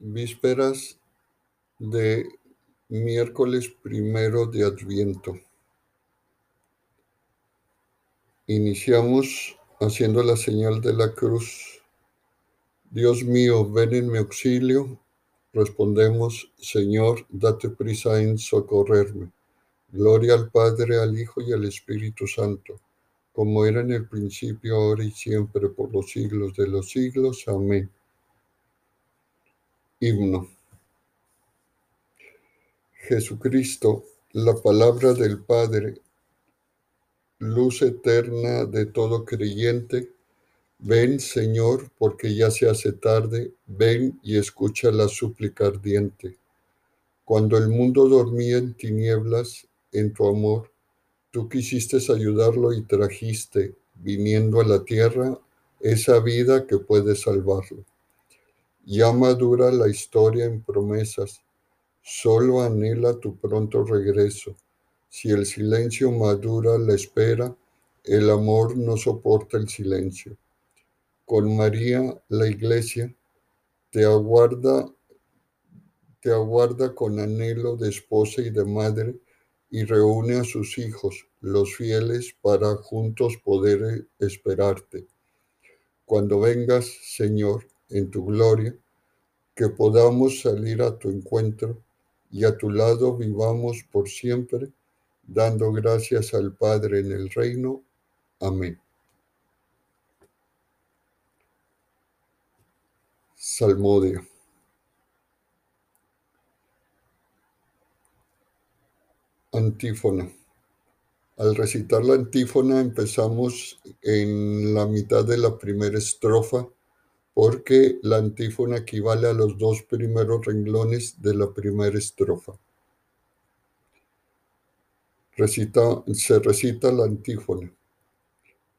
Vísperas de miércoles primero de Adviento. Iniciamos haciendo la señal de la cruz. Dios mío, ven en mi auxilio. Respondemos, Señor, date prisa en socorrerme. Gloria al Padre, al Hijo y al Espíritu Santo, como era en el principio, ahora y siempre, por los siglos de los siglos. Amén. Himno. Jesucristo, la palabra del Padre, luz eterna de todo creyente, ven, Señor, porque ya se hace tarde, ven y escucha la súplica ardiente. Cuando el mundo dormía en tinieblas, en tu amor, tú quisiste ayudarlo y trajiste, viniendo a la tierra, esa vida que puede salvarlo. Ya madura la historia en promesas, solo anhela tu pronto regreso. Si el silencio madura la espera, el amor no soporta el silencio. Con María, la iglesia, te aguarda, te aguarda con anhelo de esposa y de madre y reúne a sus hijos, los fieles, para juntos poder esperarte. Cuando vengas, Señor, en tu gloria, que podamos salir a tu encuentro y a tu lado vivamos por siempre, dando gracias al Padre en el reino. Amén. Salmodia. Antífona. Al recitar la antífona empezamos en la mitad de la primera estrofa porque la antífona equivale a los dos primeros renglones de la primera estrofa. Recita, se recita la antífona.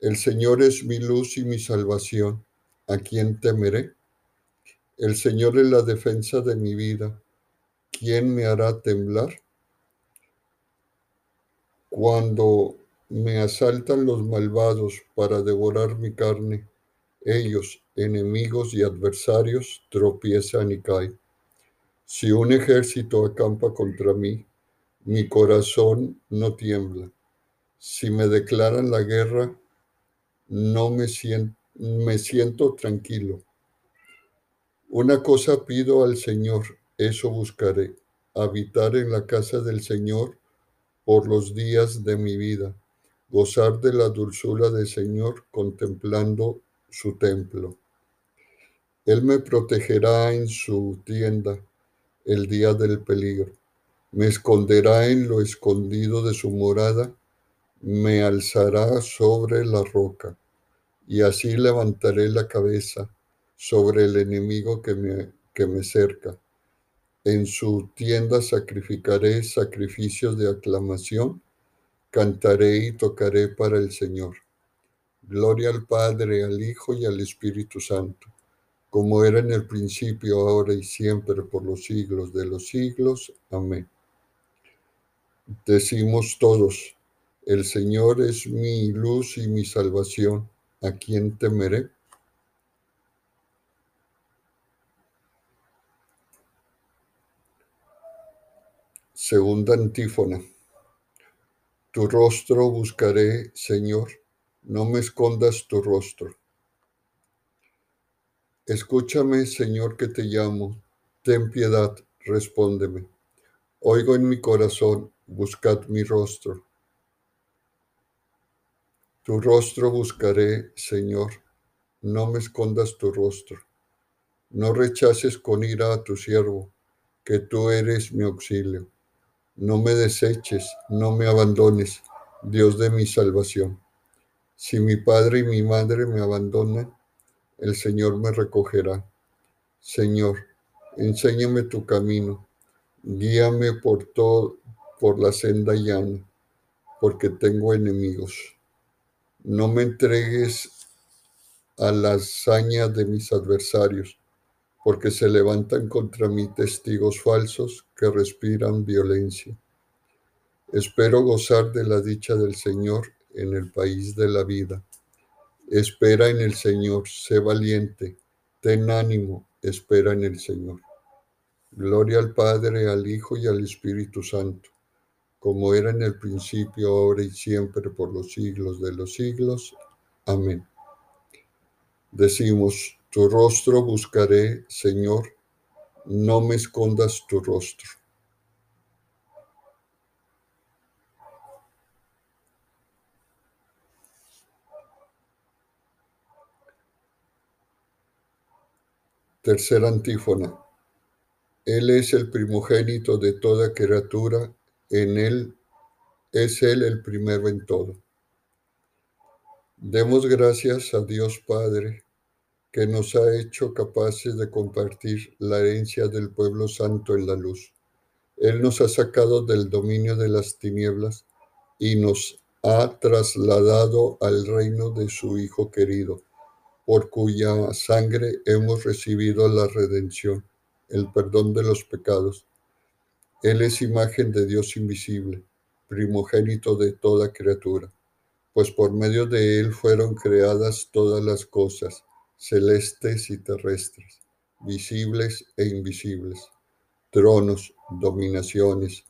El Señor es mi luz y mi salvación. ¿A quién temeré? El Señor es la defensa de mi vida. ¿Quién me hará temblar? Cuando me asaltan los malvados para devorar mi carne, ellos, enemigos y adversarios, tropiezan y caen. Si un ejército acampa contra mí, mi corazón no tiembla. Si me declaran la guerra, no me siento, me siento tranquilo. Una cosa pido al Señor, eso buscaré, habitar en la casa del Señor por los días de mi vida, gozar de la dulzura del Señor contemplando su templo. Él me protegerá en su tienda el día del peligro. Me esconderá en lo escondido de su morada. Me alzará sobre la roca. Y así levantaré la cabeza sobre el enemigo que me, que me cerca. En su tienda sacrificaré sacrificios de aclamación. Cantaré y tocaré para el Señor. Gloria al Padre, al Hijo y al Espíritu Santo, como era en el principio, ahora y siempre, por los siglos de los siglos. Amén. Decimos todos, el Señor es mi luz y mi salvación. ¿A quién temeré? Segunda antífona. Tu rostro buscaré, Señor no me escondas tu rostro. Escúchame, Señor, que te llamo. Ten piedad, respóndeme. Oigo en mi corazón, buscad mi rostro. Tu rostro buscaré, Señor. No me escondas tu rostro. No rechaces con ira a tu siervo, que tú eres mi auxilio. No me deseches, no me abandones, Dios de mi salvación. Si mi padre y mi madre me abandonan, el Señor me recogerá. Señor, enséñame tu camino, guíame por todo, por la senda llana, porque tengo enemigos. No me entregues a la hazaña de mis adversarios, porque se levantan contra mí testigos falsos que respiran violencia. Espero gozar de la dicha del Señor en el país de la vida. Espera en el Señor, sé valiente, ten ánimo, espera en el Señor. Gloria al Padre, al Hijo y al Espíritu Santo, como era en el principio, ahora y siempre, por los siglos de los siglos. Amén. Decimos, tu rostro buscaré, Señor, no me escondas tu rostro. Tercera antífona. Él es el primogénito de toda criatura, en Él es Él el primero en todo. Demos gracias a Dios Padre, que nos ha hecho capaces de compartir la herencia del pueblo santo en la luz. Él nos ha sacado del dominio de las tinieblas y nos ha trasladado al reino de su Hijo querido, por cuya sangre hemos recibido la redención el perdón de los pecados. Él es imagen de Dios invisible, primogénito de toda criatura, pues por medio de Él fueron creadas todas las cosas, celestes y terrestres, visibles e invisibles, tronos, dominaciones,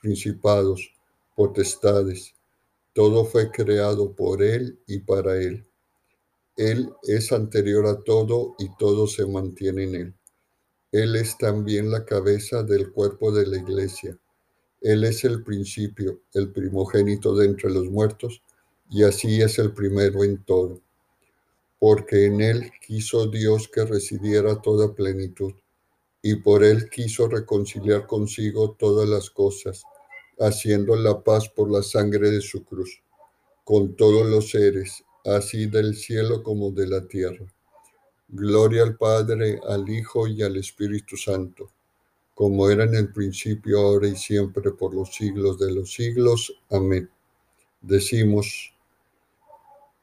principados, potestades, todo fue creado por Él y para Él. Él es anterior a todo y todo se mantiene en Él. Él es también la cabeza del cuerpo de la iglesia. Él es el principio, el primogénito de entre los muertos, y así es el primero en todo. Porque en Él quiso Dios que residiera toda plenitud, y por Él quiso reconciliar consigo todas las cosas, haciendo la paz por la sangre de su cruz, con todos los seres, así del cielo como de la tierra Gloria al Padre, al Hijo y al Espíritu Santo, como era en el principio, ahora y siempre, por los siglos de los siglos. Amén. Decimos,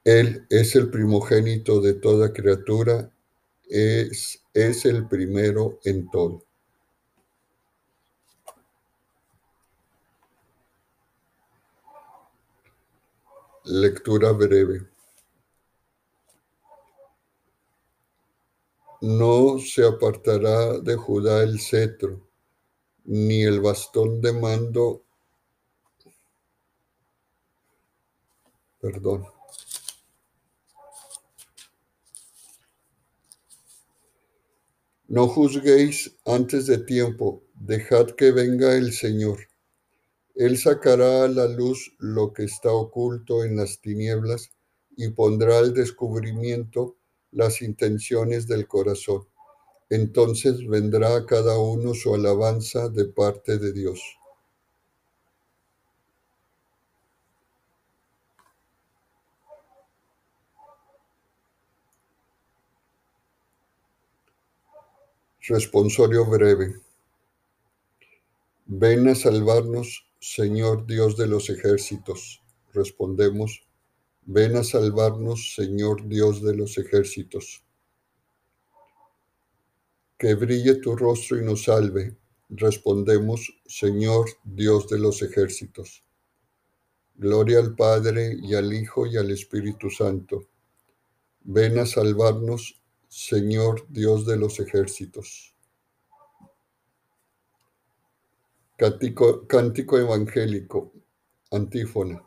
Él es el primogénito de toda criatura, es, es el primero en todo. Lectura breve. No se apartará de Judá el cetro, ni el bastón de mando. Perdón. No juzguéis antes de tiempo, dejad que venga el Señor. Él sacará a la luz lo que está oculto en las tinieblas y pondrá al descubrimiento las intenciones del corazón. Entonces vendrá a cada uno su alabanza de parte de Dios. Responsorio breve. Ven a salvarnos, Señor Dios de los ejércitos. Respondemos, Ven a salvarnos, Señor Dios de los ejércitos. Que brille tu rostro y nos salve. Respondemos, Señor Dios de los ejércitos. Gloria al Padre y al Hijo y al Espíritu Santo. Ven a salvarnos, Señor Dios de los ejércitos. Cántico, evangélico, antífona.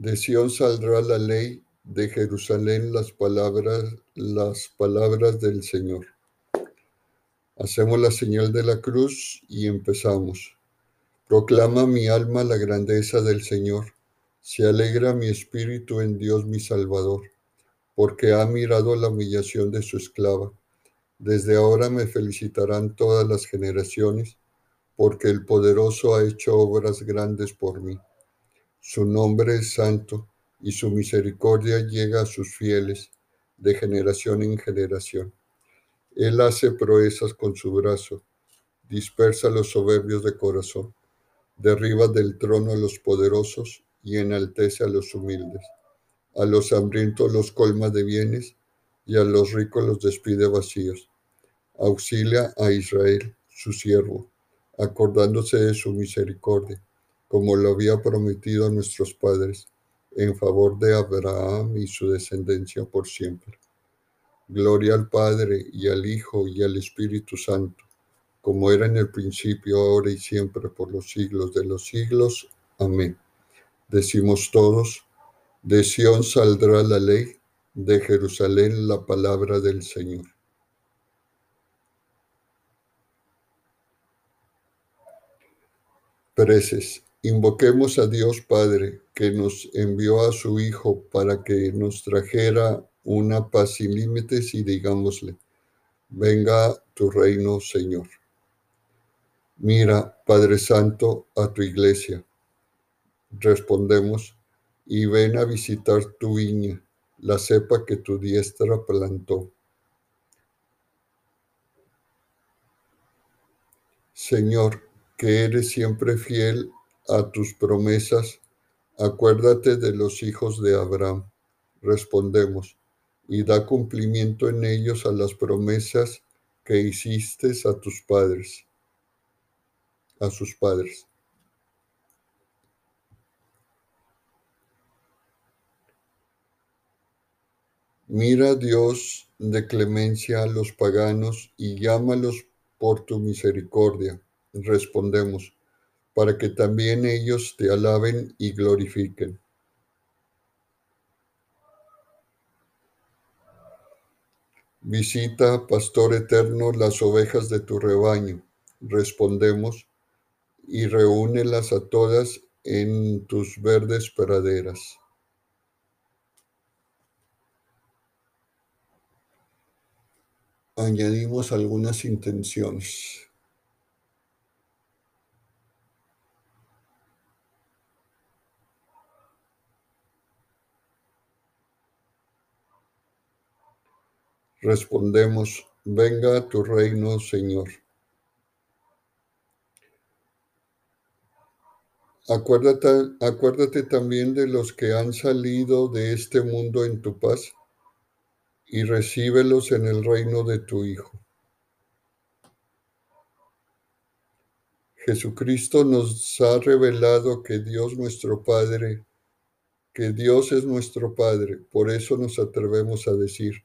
De Sión saldrá la ley, de Jerusalén las palabras, las palabras del Señor. Hacemos la señal de la cruz y empezamos. Proclama mi alma la grandeza del Señor. Se alegra mi espíritu en Dios mi Salvador, porque ha mirado la humillación de su esclava. Desde ahora me felicitarán todas las generaciones, porque el poderoso ha hecho obras grandes por mí. Su nombre es santo y su misericordia llega a sus fieles de generación en generación. Él hace proezas con su brazo, dispersa los soberbios de corazón, derriba del trono a los poderosos y enaltece a los humildes. A los hambrientos los colma de bienes y a los ricos los despide vacíos. Auxilia a Israel, su siervo, acordándose de su misericordia como lo había prometido a nuestros padres, en favor de Abraham y su descendencia por siempre. Gloria al Padre y al Hijo y al Espíritu Santo, como era en el principio, ahora y siempre, por los siglos de los siglos. Amén. Decimos todos, de Sión saldrá la ley, de Jerusalén la palabra del Señor. Preces. Invoquemos a Dios Padre, que nos envió a su Hijo para que nos trajera una paz sin límites y digámosle, venga tu reino, Señor. Mira, Padre Santo, a tu iglesia. Respondemos, y ven a visitar tu viña, la cepa que tu diestra plantó. Señor, que eres siempre fiel a tus promesas, acuérdate de los hijos de Abraham. Respondemos, y da cumplimiento en ellos a las promesas que hiciste a tus padres a sus padres. Mira Dios de clemencia a los paganos y llámalos por tu misericordia. Respondemos, para que también ellos te alaben y glorifiquen. Visita, pastor eterno, las ovejas de tu rebaño. Respondemos, y reúnelas a todas en tus verdes praderas. Añadimos algunas intenciones. Respondemos, venga a tu reino, Señor. Acuérdate, acuérdate también de los que han salido de este mundo en tu paz y recíbelos en el reino de tu Hijo. Jesucristo nos ha revelado que Dios nuestro Padre, que Dios es nuestro Padre. Por eso nos atrevemos a decir,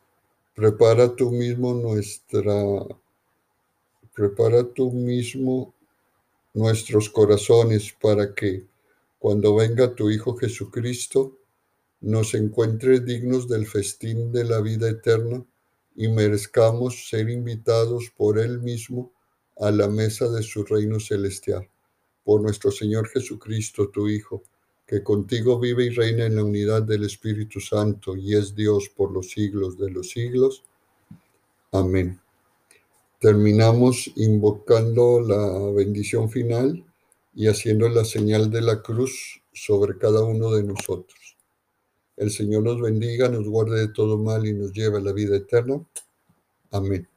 prepara tú mismo nuestra prepara tú mismo nuestros corazones para que cuando venga tu Hijo Jesucristo, nos encuentre dignos del festín de la vida eterna y merezcamos ser invitados por Él mismo a la mesa de su reino celestial. Por nuestro Señor Jesucristo, tu Hijo, que contigo vive y reina en la unidad del Espíritu Santo y es Dios por los siglos de los siglos. Amén. Terminamos invocando la bendición final y haciendo la señal de la cruz sobre cada uno de nosotros. El Señor nos bendiga, nos guarde de todo mal y nos lleve a la vida eterna. Amén.